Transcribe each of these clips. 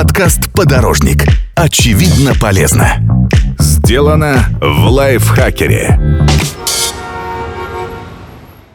Подкаст «Подорожник». Очевидно полезно. Сделано в лайфхакере.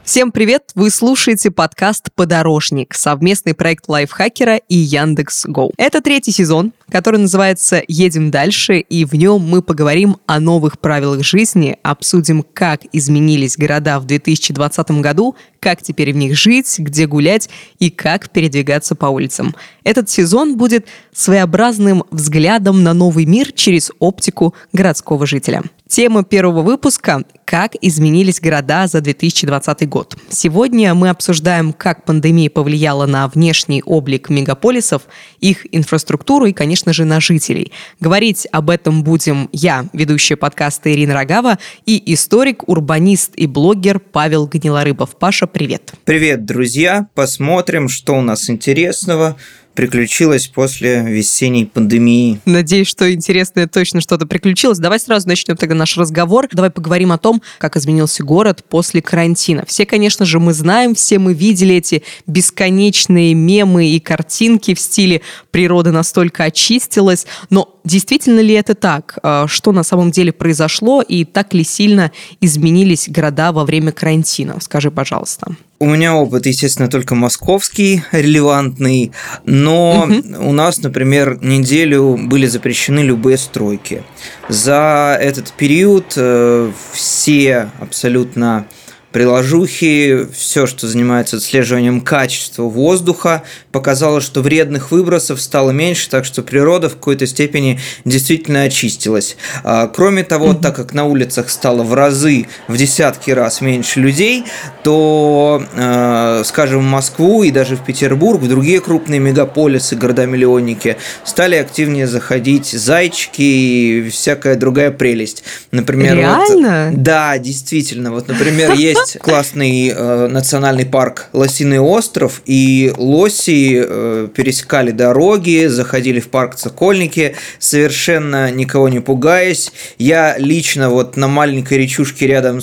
Всем привет! Вы слушаете подкаст «Подорожник» — совместный проект лайфхакера и Яндекс.Го. Это третий сезон, который называется «Едем дальше», и в нем мы поговорим о новых правилах жизни, обсудим, как изменились города в 2020 году, как теперь в них жить, где гулять и как передвигаться по улицам. Этот сезон будет своеобразным взглядом на новый мир через оптику городского жителя. Тема первого выпуска – как изменились города за 2020 год. Сегодня мы обсуждаем, как пандемия повлияла на внешний облик мегаполисов, их инфраструктуру и, конечно же, на жителей. Говорить об этом будем я, ведущая подкаста Ирина Рогава, и историк, урбанист и блогер Павел Гнилорыбов. Паша, привет. Привет, друзья. Посмотрим, что у нас интересного приключилось после весенней пандемии. Надеюсь, что интересное точно что-то приключилось. Давай сразу начнем тогда наш разговор. Давай поговорим о том, как изменился город после карантина. Все, конечно же, мы знаем, все мы видели эти бесконечные мемы и картинки в стиле «природа настолько очистилась», но действительно ли это так? А, что на самом деле произошло и так ли сильно изменились города во время карантина? Скажи, пожалуйста. У меня опыт, естественно, только московский, релевантный, но угу. у нас, например, неделю были запрещены любые стройки. За этот период э, все абсолютно приложухи, все, что занимается отслеживанием качества воздуха, показало, что вредных выбросов стало меньше, так что природа в какой-то степени действительно очистилась. А, кроме того, так как на улицах стало в разы, в десятки раз меньше людей, то, а, скажем, в Москву и даже в Петербург, в другие крупные мегаполисы, города-миллионники, стали активнее заходить зайчики и всякая другая прелесть. Например, Реально? Вот, да, действительно. Вот, например, есть есть классный э, национальный парк Лосиный остров, и лоси э, пересекали дороги, заходили в парк Сокольники, совершенно никого не пугаясь. Я лично вот на маленькой речушке рядом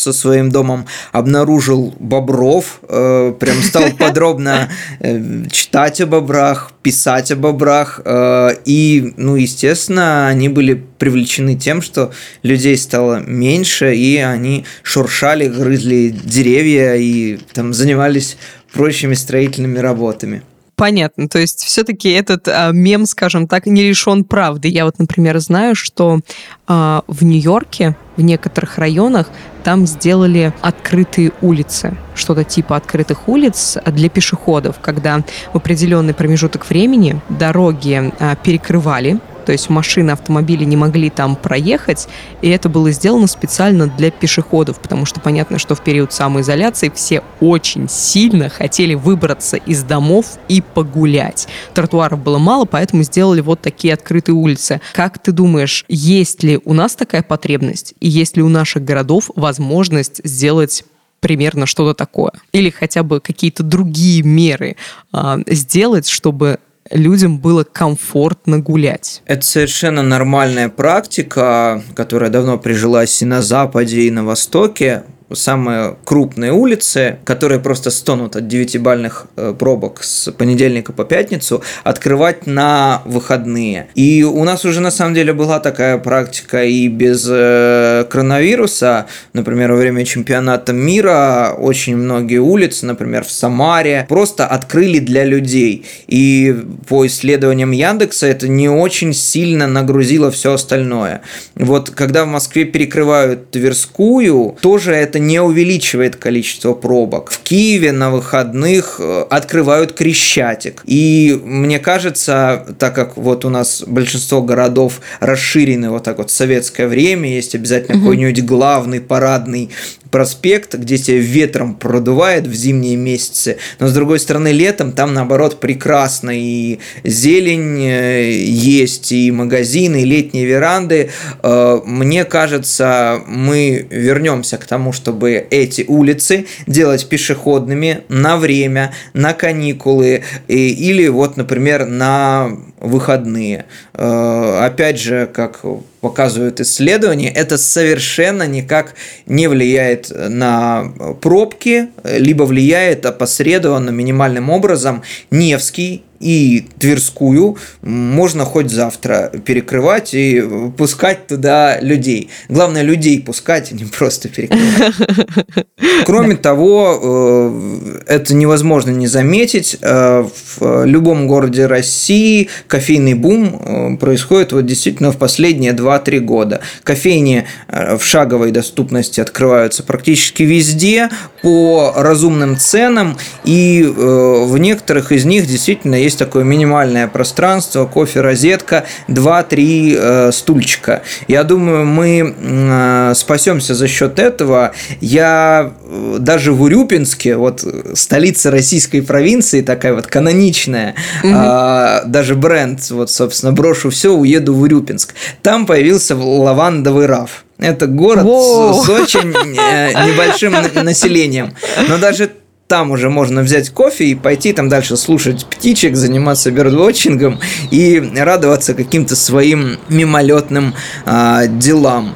со своим домом обнаружил бобров, э, прям стал подробно э, читать о бобрах, писать о бобрах, э, и, ну, естественно, они были привлечены тем, что людей стало меньше, и они шуршали, грызли деревья и там занимались прочими строительными работами. Понятно. То есть все-таки этот а, мем, скажем так, не лишен правды. Я вот, например, знаю, что а, в Нью-Йорке, в некоторых районах, там сделали открытые улицы, что-то типа открытых улиц для пешеходов, когда в определенный промежуток времени дороги а, перекрывали то есть машины, автомобили не могли там проехать, и это было сделано специально для пешеходов, потому что понятно, что в период самоизоляции все очень сильно хотели выбраться из домов и погулять. Тротуаров было мало, поэтому сделали вот такие открытые улицы. Как ты думаешь, есть ли у нас такая потребность, и есть ли у наших городов возможность сделать примерно что-то такое. Или хотя бы какие-то другие меры а, сделать, чтобы людям было комфортно гулять. Это совершенно нормальная практика, которая давно прижилась и на Западе, и на Востоке самые крупные улицы, которые просто стонут от девятибальных э, пробок с понедельника по пятницу, открывать на выходные. И у нас уже на самом деле была такая практика и без э, коронавируса. Например, во время чемпионата мира очень многие улицы, например, в Самаре, просто открыли для людей. И по исследованиям Яндекса это не очень сильно нагрузило все остальное. Вот когда в Москве перекрывают Тверскую, тоже это не увеличивает количество пробок. В Киеве на выходных э, открывают Крещатик. И мне кажется, так как вот у нас большинство городов расширены вот так вот в советское время, есть обязательно угу. какой-нибудь главный парадный проспект, где тебя ветром продувает в зимние месяцы, но с другой стороны летом там наоборот прекрасно и зелень э, есть, и магазины, и летние веранды. Э, мне кажется, мы вернемся к тому, чтобы эти улицы делать пешеходными на время, на каникулы или вот, например, на выходные. Э, опять же, как показывают исследования, это совершенно никак не влияет на пробки, либо влияет опосредованно минимальным образом Невский и Тверскую можно хоть завтра перекрывать и пускать туда людей. Главное, людей пускать, а не просто перекрывать. Кроме того, э, это невозможно не заметить. Э, в любом городе России кофейный бум э, происходит вот действительно в последние 2-3 года. Кофейни в шаговой доступности открываются практически везде по разумным ценам, и в некоторых из них действительно есть такое минимальное пространство, кофе-розетка, 2-3 стульчика. Я думаю, мы спасемся за счет этого. Я даже в Урюпинске, вот столица российской провинции, такая вот каноничная, угу. а, даже бренд, вот, собственно, брошу все, уеду в Урюпинск. Там появился лавандовый раф. Это город с, с очень э, небольшим населением. Но даже там уже можно взять кофе и пойти там дальше слушать птичек, заниматься бердвотчингом и радоваться каким-то своим мимолетным э, делам.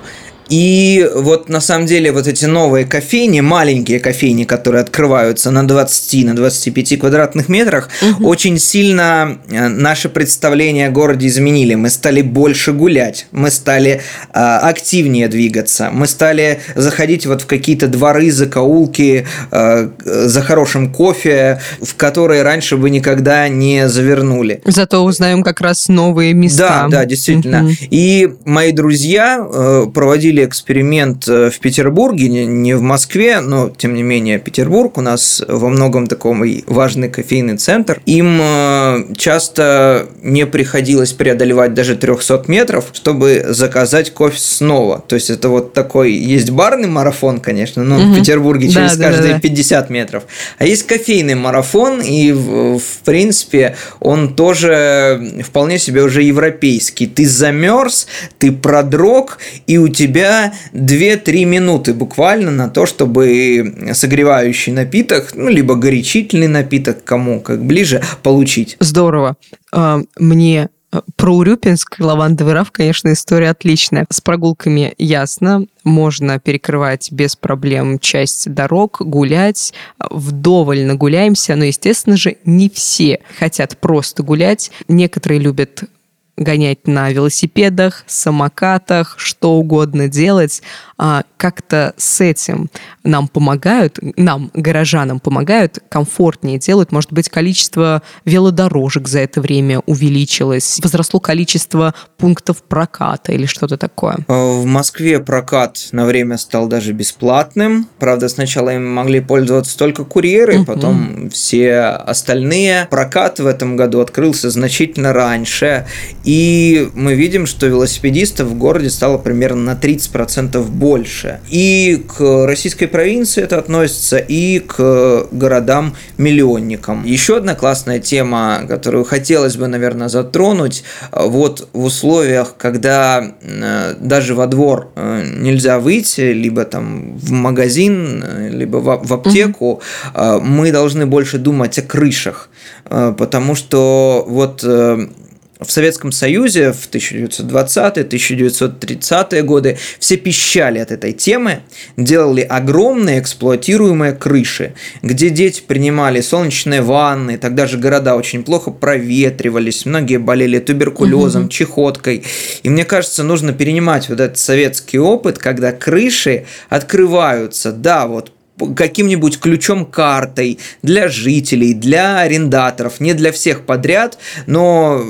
И вот на самом деле вот эти новые кофейни, маленькие кофейни, которые открываются на 20, на 25 квадратных метрах, угу. очень сильно э, наше представление о городе изменили. Мы стали больше гулять, мы стали э, активнее двигаться, мы стали заходить вот в какие-то дворы, закоулки э, за хорошим кофе, в которые раньше бы никогда не завернули. Зато узнаем как раз новые места. Да, да, действительно. Угу. И мои друзья э, проводили проводили эксперимент э, в Петербурге, не в Москве, но тем не менее Петербург у нас во многом такой важный кофейный центр. Им э, часто не приходилось преодолевать даже 300 метров, чтобы заказать кофе снова. То есть это вот такой, есть барный марафон, конечно, но угу. в Петербурге через да, каждые да, да. 50 метров. А есть кофейный марафон, и в, в принципе он тоже вполне себе уже европейский. Ты замерз, ты продрог, и у тебя тебя 2-3 минуты буквально на то, чтобы согревающий напиток, ну, либо горячительный напиток, кому как ближе, получить. Здорово. А, мне а, про Урюпинск лавандовый раф, конечно, история отличная. С прогулками ясно, можно перекрывать без проблем часть дорог, гулять, вдоволь нагуляемся, но, естественно же, не все хотят просто гулять. Некоторые любят гонять на велосипедах, самокатах, что угодно делать. А как-то с этим нам помогают, нам, горожанам, помогают, комфортнее делают. Может быть, количество велодорожек за это время увеличилось, возросло количество пунктов проката или что-то такое. А, в Москве прокат на время стал даже бесплатным. Правда, сначала им могли пользоваться только курьеры, угу. потом все остальные. Прокат в этом году открылся значительно раньше. И мы видим, что велосипедистов в городе стало примерно на 30% больше. И к российской провинции это относится, и к городам-миллионникам. Еще одна классная тема, которую хотелось бы, наверное, затронуть. Вот в условиях, когда э, даже во двор э, нельзя выйти, либо там в магазин, э, либо в аптеку, угу. мы должны больше думать о крышах, потому что вот в Советском Союзе в 1920-1930-е годы все пищали от этой темы, делали огромные эксплуатируемые крыши, где дети принимали солнечные ванны, тогда же города очень плохо проветривались, многие болели туберкулезом, угу. чехоткой. И мне кажется, нужно перенимать вот этот советский опыт, когда крыши открываются, да, вот каким-нибудь ключом-картой для жителей, для арендаторов, не для всех подряд, но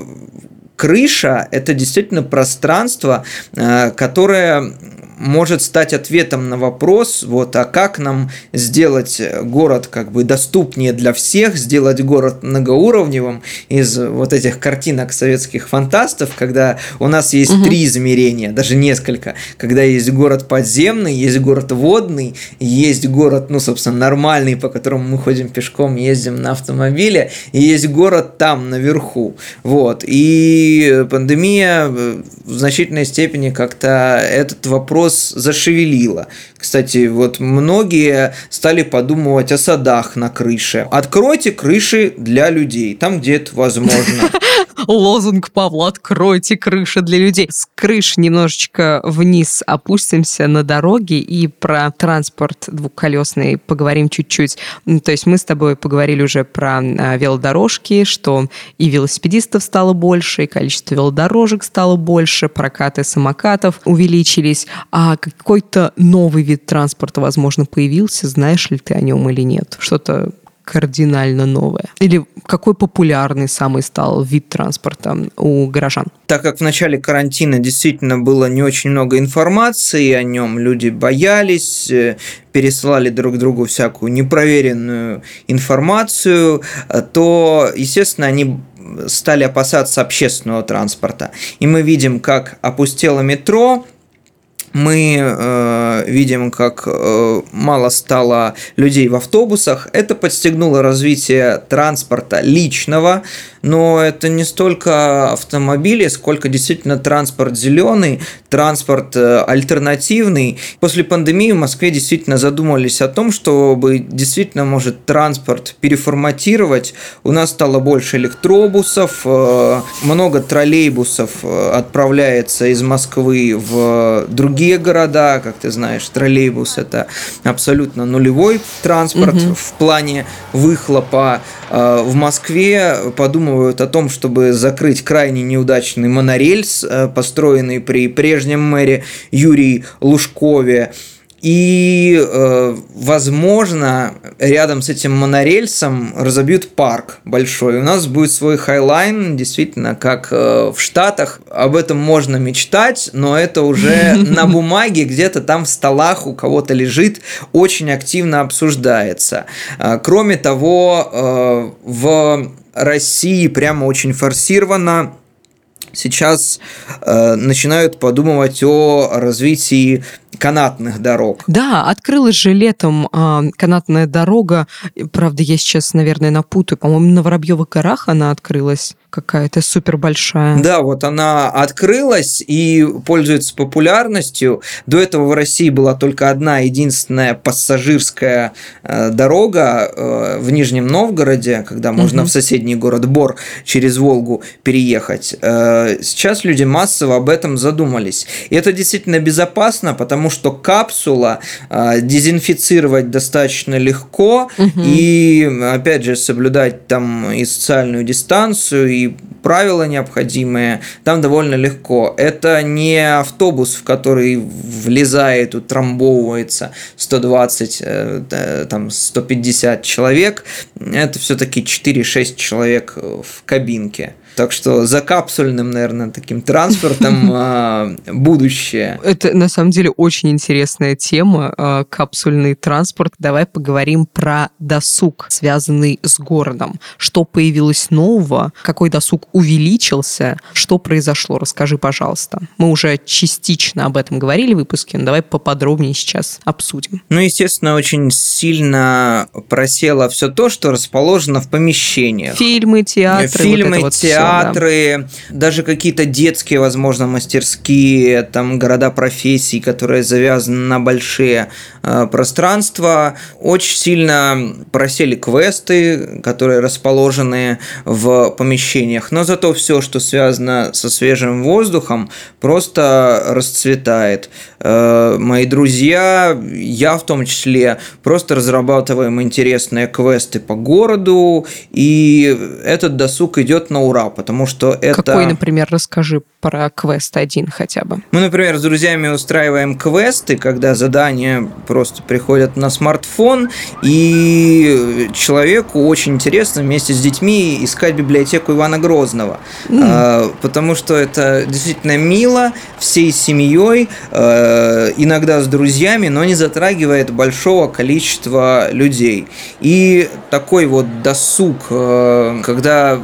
крыша – это действительно пространство, э, которое может стать ответом на вопрос, вот, а как нам сделать город как бы доступнее для всех, сделать город многоуровневым из вот этих картинок советских фантастов, когда у нас есть угу. три измерения, даже несколько, когда есть город подземный, есть город водный, есть город, ну, собственно, нормальный, по которому мы ходим пешком, ездим на автомобиле, и есть город там, наверху, вот, и пандемия в значительной степени как-то этот вопрос вопрос зашевелило. Кстати, вот многие стали подумывать о садах на крыше. Откройте крыши для людей, там, где это возможно. лозунг Павла «Откройте крыши для людей». С крыш немножечко вниз опустимся на дороги и про транспорт двухколесный поговорим чуть-чуть. То есть мы с тобой поговорили уже про а, велодорожки, что и велосипедистов стало больше, и количество велодорожек стало больше, прокаты самокатов увеличились, а какой-то новый вид транспорта, возможно, появился, знаешь ли ты о нем или нет? Что-то кардинально новое? Или какой популярный самый стал вид транспорта у горожан? Так как в начале карантина действительно было не очень много информации о нем, люди боялись, э, пересылали друг другу всякую непроверенную информацию, э, то, естественно, они стали опасаться общественного транспорта. И мы видим, как опустело метро, мы э, видим, как э, мало стало людей в автобусах. Это подстегнуло развитие транспорта личного, но это не столько автомобили, сколько действительно транспорт зеленый, транспорт э, альтернативный. После пандемии в Москве действительно задумались о том, чтобы действительно может транспорт переформатировать. У нас стало больше электробусов, э, много троллейбусов э, отправляется из Москвы в другие города, как ты знаешь, троллейбус это абсолютно нулевой транспорт угу. в плане выхлопа. В Москве подумывают о том, чтобы закрыть крайне неудачный монорельс, э, построенный при прежнем мэре Юрии Лужкове. И, э, возможно, рядом с этим монорельсом разобьют парк большой. У нас будет свой High Line, действительно, как э, в Штатах. Об этом можно мечтать, но это уже на бумаге, где-то там в столах у кого-то лежит, очень активно обсуждается. Э, кроме того, в России прямо очень форсировано сейчас э, начинают подумывать о развитии канатных дорог. Да, открылась же летом э, канатная дорога. Правда, я сейчас, наверное, напутаю. По-моему, на Воробьевых горах она открылась какая-то супер большая. Да, вот она открылась и пользуется популярностью. До этого в России была только одна единственная пассажирская э, дорога э, в Нижнем Новгороде, когда можно угу. в соседний город Бор через Волгу переехать. Э, сейчас люди массово об этом задумались. И это действительно безопасно, потому что капсула дезинфицировать достаточно легко угу. и, опять же, соблюдать там и социальную дистанцию, и правила необходимые, там довольно легко. Это не автобус, в который влезает, утрамбовывается 120, э, там 150 человек. Это все-таки 4-6 человек в кабинке. Так что за капсульным, наверное, таким транспортом а, будущее. Это на самом деле очень интересная тема, а, капсульный транспорт. Давай поговорим про досуг, связанный с городом. Что появилось нового, какой досуг увеличился, что произошло? Расскажи, пожалуйста. Мы уже частично об этом говорили в выпуске, но давай поподробнее сейчас обсудим. Ну, естественно, очень сильно просело все то, что расположено в помещениях. Фильмы, театры. Фильмы, вот театры, театры, да. даже какие-то детские, возможно, мастерские, там города профессий, которые завязаны на большие э, пространства. Очень сильно просели квесты, которые расположены в помещениях, но зато все, что связано со свежим воздухом, просто расцветает. Э, мои друзья, я в том числе, просто разрабатываем интересные квесты по городу, и этот досуг идет на ура потому что это... Какой, например, расскажи про квест один хотя бы. Мы, например, с друзьями устраиваем квесты, когда задания просто приходят на смартфон, и человеку очень интересно вместе с детьми искать библиотеку Ивана Грозного, mm. потому что это действительно мило, всей семьей, а, иногда с друзьями, но не затрагивает большого количества людей. И такой вот досуг, а, когда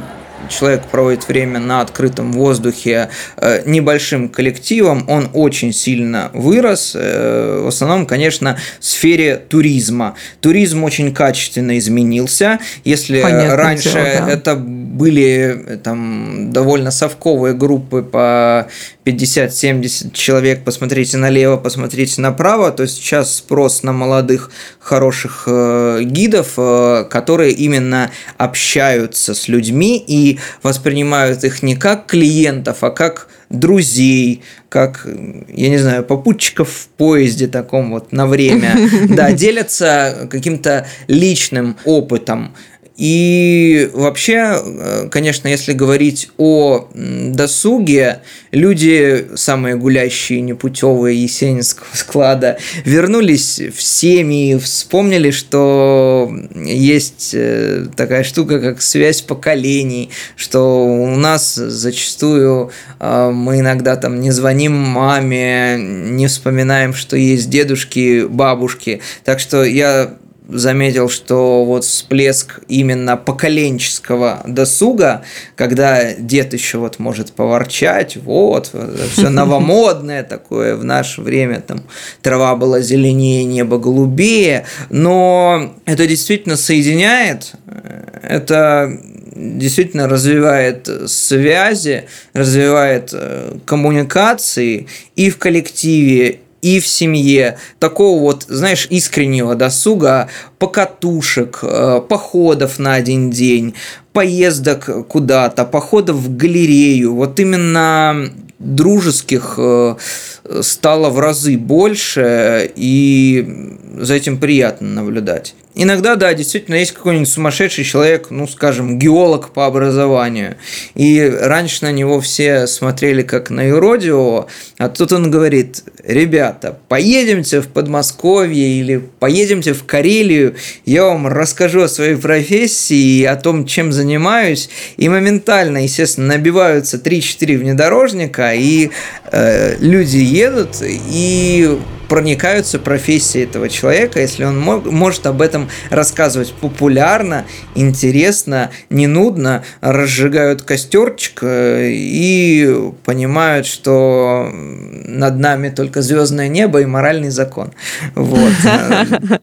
человек проводит время на открытом воздухе э, небольшим коллективом, он очень сильно вырос. Э, в основном, конечно, в сфере туризма. Туризм очень качественно изменился. Если Понятное раньше дело, да. это были там довольно совковые группы по 50-70 человек, посмотрите налево, посмотрите направо, то сейчас спрос на молодых хороших э, гидов, э, которые именно общаются с людьми и воспринимают их не как клиентов, а как друзей, как, я не знаю, попутчиков в поезде таком вот на время, да, делятся каким-то личным опытом. И вообще, э, конечно, если говорить о досуге, люди, самые гулящие, непутевые Есенинского склада, вернулись в семьи, вспомнили, что есть э, такая штука, как связь поколений, что у нас зачастую э, мы иногда там не звоним маме, не вспоминаем, что есть дедушки, бабушки. Так что я заметил, что вот всплеск именно поколенческого досуга, когда дед еще вот может поворчать, вот, все новомодное такое в наше время, там трава была зеленее, небо голубее, но это действительно соединяет, это действительно развивает связи, развивает э, коммуникации и в коллективе, и в семье такого вот, знаешь, искреннего досуга, покатушек, э, походов на один день, поездок куда-то, походов в галерею. Вот именно дружеских э, стало в разы больше, и за этим приятно наблюдать. Иногда, да, действительно, есть какой-нибудь сумасшедший человек, ну, скажем, геолог по образованию, и раньше на него все смотрели как на юродивого, а тут он говорит, ребята, поедемте в Подмосковье или поедемте в Карелию, я вам расскажу о своей профессии, о том, чем занимаюсь, и моментально, естественно, набиваются 3-4 внедорожника, и э, люди едут, и проникаются профессией этого человека, если он мог, может об этом рассказывать популярно, интересно, не нудно, разжигают костерчик э, и понимают, что над нами только звездное небо и моральный закон. Вот.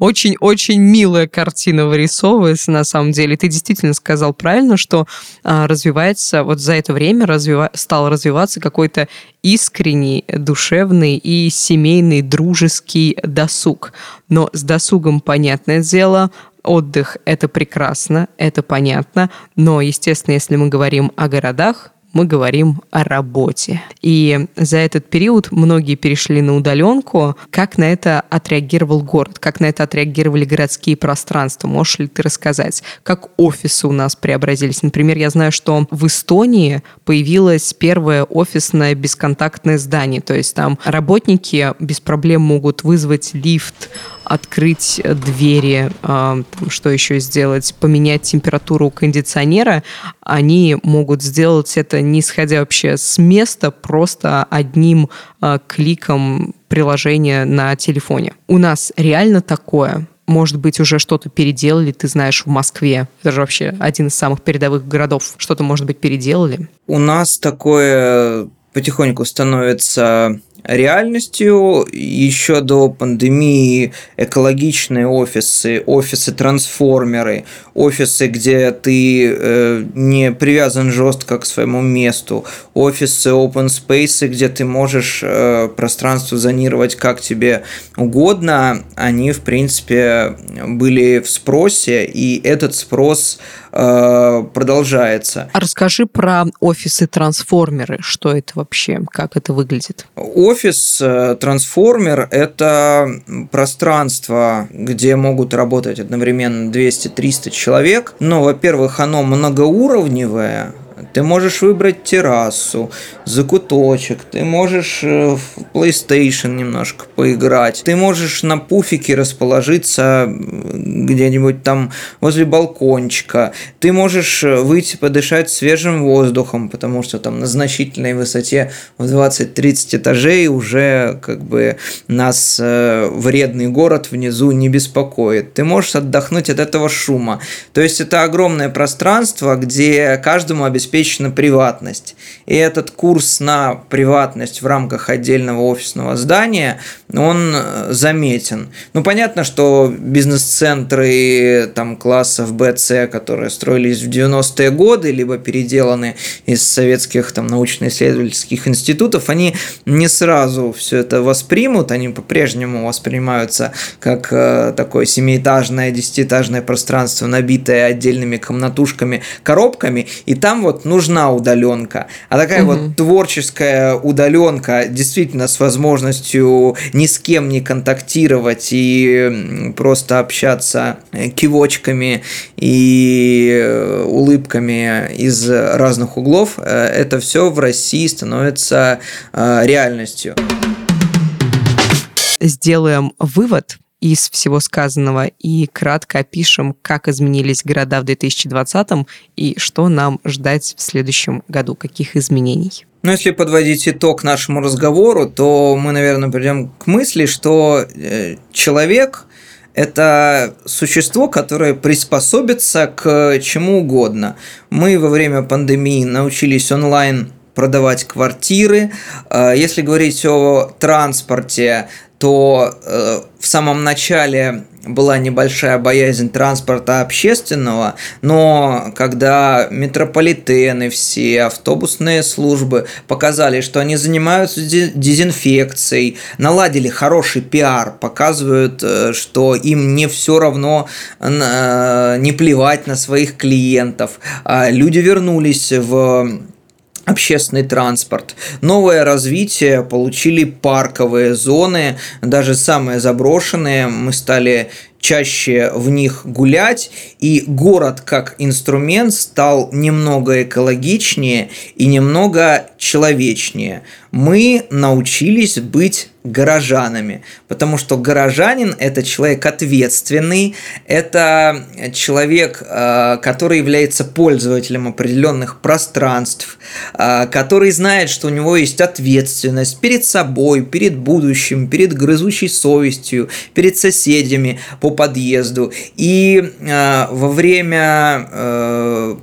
Очень-очень милая картина вырисовывается на самом деле. Ты действительно сказал правильно, что а, развивается, вот за это время развива, стал развиваться какой-то искренний, душевный и семейный, дружеский досуг. Но с досугом, понятное дело, отдых – это прекрасно, это понятно, но, естественно, если мы говорим о городах, мы говорим о работе. И за этот период многие перешли на удаленку. Как на это отреагировал город? Как на это отреагировали городские пространства? Можешь ли ты рассказать? Как офисы у нас преобразились? Например, я знаю, что в Эстонии появилось первое офисное бесконтактное здание. То есть там работники без проблем могут вызвать лифт, открыть двери, а, что еще сделать, поменять температуру кондиционера, они могут сделать это не сходя вообще с места, просто одним а, кликом приложения на телефоне. У нас реально такое может быть, уже что-то переделали, ты знаешь, в Москве. Это же вообще один из самых передовых городов. Что-то, может быть, переделали? У нас такое потихоньку становится реальностью. Еще до пандемии экологичные офисы, офисы-трансформеры, офисы, где ты э, не привязан жестко к своему месту, офисы open space, где ты можешь э, пространство зонировать как тебе угодно, они, в принципе, были в спросе, и этот спрос э, продолжается. А расскажи про офисы-трансформеры. Что это вообще? Как это выглядит? Офис э, трансформер – это пространство, где могут работать одновременно 200-300 человек. Но, во-первых, оно многоуровневое, ты можешь выбрать террасу, закуточек, ты можешь э, в PlayStation немножко поиграть, ты можешь на пуфике расположиться где-нибудь там возле балкончика, ты можешь э, выйти подышать свежим воздухом, потому что там на значительной высоте в 20-30 этажей уже как бы нас э, вредный город внизу не беспокоит. Ты можешь отдохнуть от этого шума. То есть это огромное пространство, где каждому обеспечивается обеспечена приватность. И этот курс на приватность в рамках отдельного офисного здания, он э, заметен. Ну, понятно, что бизнес-центры там классов Б, С, которые строились в 90-е годы, либо переделаны из советских там научно-исследовательских институтов, они не сразу все это воспримут, они по-прежнему воспринимаются как э, такое семиэтажное, десятиэтажное пространство, набитое отдельными комнатушками, коробками, и там вот нужна удаленка. А такая угу. вот творческая удаленка, действительно с возможностью ни с кем не контактировать и просто общаться кивочками и э, улыбками из разных углов, э, это все в России становится э, реальностью. Сделаем вывод – из всего сказанного и кратко опишем, как изменились города в 2020 и что нам ждать в следующем году, каких изменений. Ну, если подводить итог нашему разговору, то мы, наверное, придем к мысли, что э, человек это существо, которое приспособится к чему угодно. Мы во время пандемии научились онлайн продавать квартиры. Э, если говорить о транспорте, то э, в самом начале была небольшая боязнь транспорта общественного, но когда метрополитены, все автобусные службы показали, что они занимаются дезинфекцией, наладили хороший пиар, показывают, э, что им не все равно не плевать на своих клиентов, а люди вернулись в общественный транспорт. Новое развитие получили парковые зоны, даже самые заброшенные. Мы стали чаще в них гулять, и город как инструмент стал немного экологичнее и немного человечнее. Мы научились быть горожанами, потому что горожанин – это человек ответственный, это человек, э, который является пользователем определенных пространств, э, который знает, что у него есть ответственность перед собой, перед будущим, перед грызущей совестью, перед соседями по подъезду. И э, во время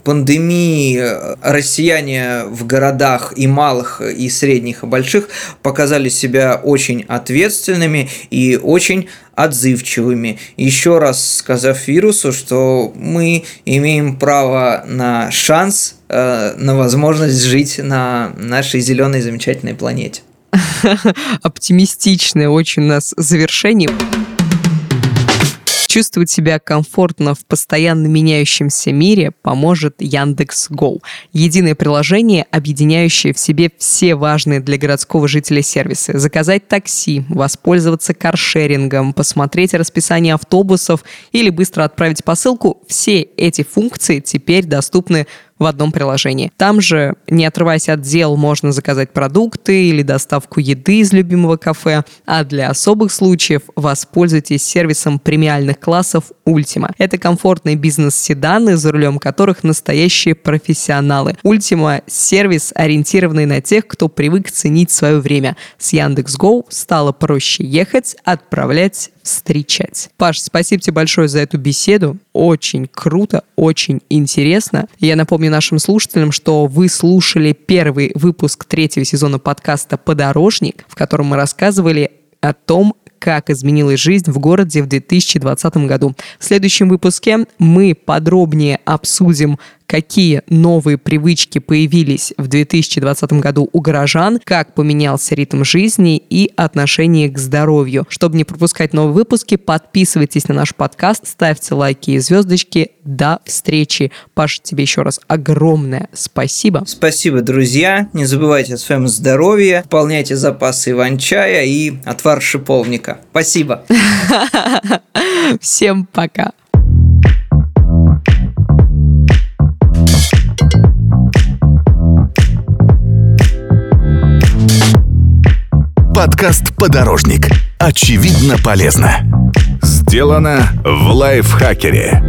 пандемии россияне в городах и малых, и средних, и больших показали себя очень очень ответственными и очень отзывчивыми. Еще раз сказав вирусу, что мы имеем право на шанс, э, на возможность жить на нашей зеленой замечательной планете. Оптимистичное очень у нас завершение. Чувствовать себя комфортно в постоянно меняющемся мире поможет Яндекс Go. Единое приложение, объединяющее в себе все важные для городского жителя сервисы. Заказать такси, воспользоваться каршерингом, посмотреть расписание автобусов или быстро отправить посылку. Все эти функции теперь доступны в одном приложении. Там же, не отрываясь от дел, можно заказать продукты или доставку еды из любимого кафе, а для особых случаев воспользуйтесь сервисом премиальных классов Ultima. Это комфортные бизнес-седаны, за рулем которых настоящие профессионалы. Ultima – сервис, ориентированный на тех, кто привык ценить свое время. С Яндекс.Го стало проще ехать, отправлять встречать. Паш, спасибо тебе большое за эту беседу. Очень круто, очень интересно. Я напомню нашим слушателям, что вы слушали первый выпуск третьего сезона подкаста «Подорожник», в котором мы рассказывали о том, как изменилась жизнь в городе в 2020 году. В следующем выпуске мы подробнее обсудим какие новые привычки появились в 2020 году у горожан, как поменялся ритм жизни и отношение к здоровью. Чтобы не пропускать новые выпуски, подписывайтесь на наш подкаст, ставьте лайки и звездочки. До встречи. Паша, тебе еще раз огромное спасибо. Спасибо, друзья. Не забывайте о своем здоровье, пополняйте запасы иван-чая и отвар шиповника. Спасибо. Всем пока. Подкаст «Подорожник». Очевидно полезно. Сделано в лайфхакере.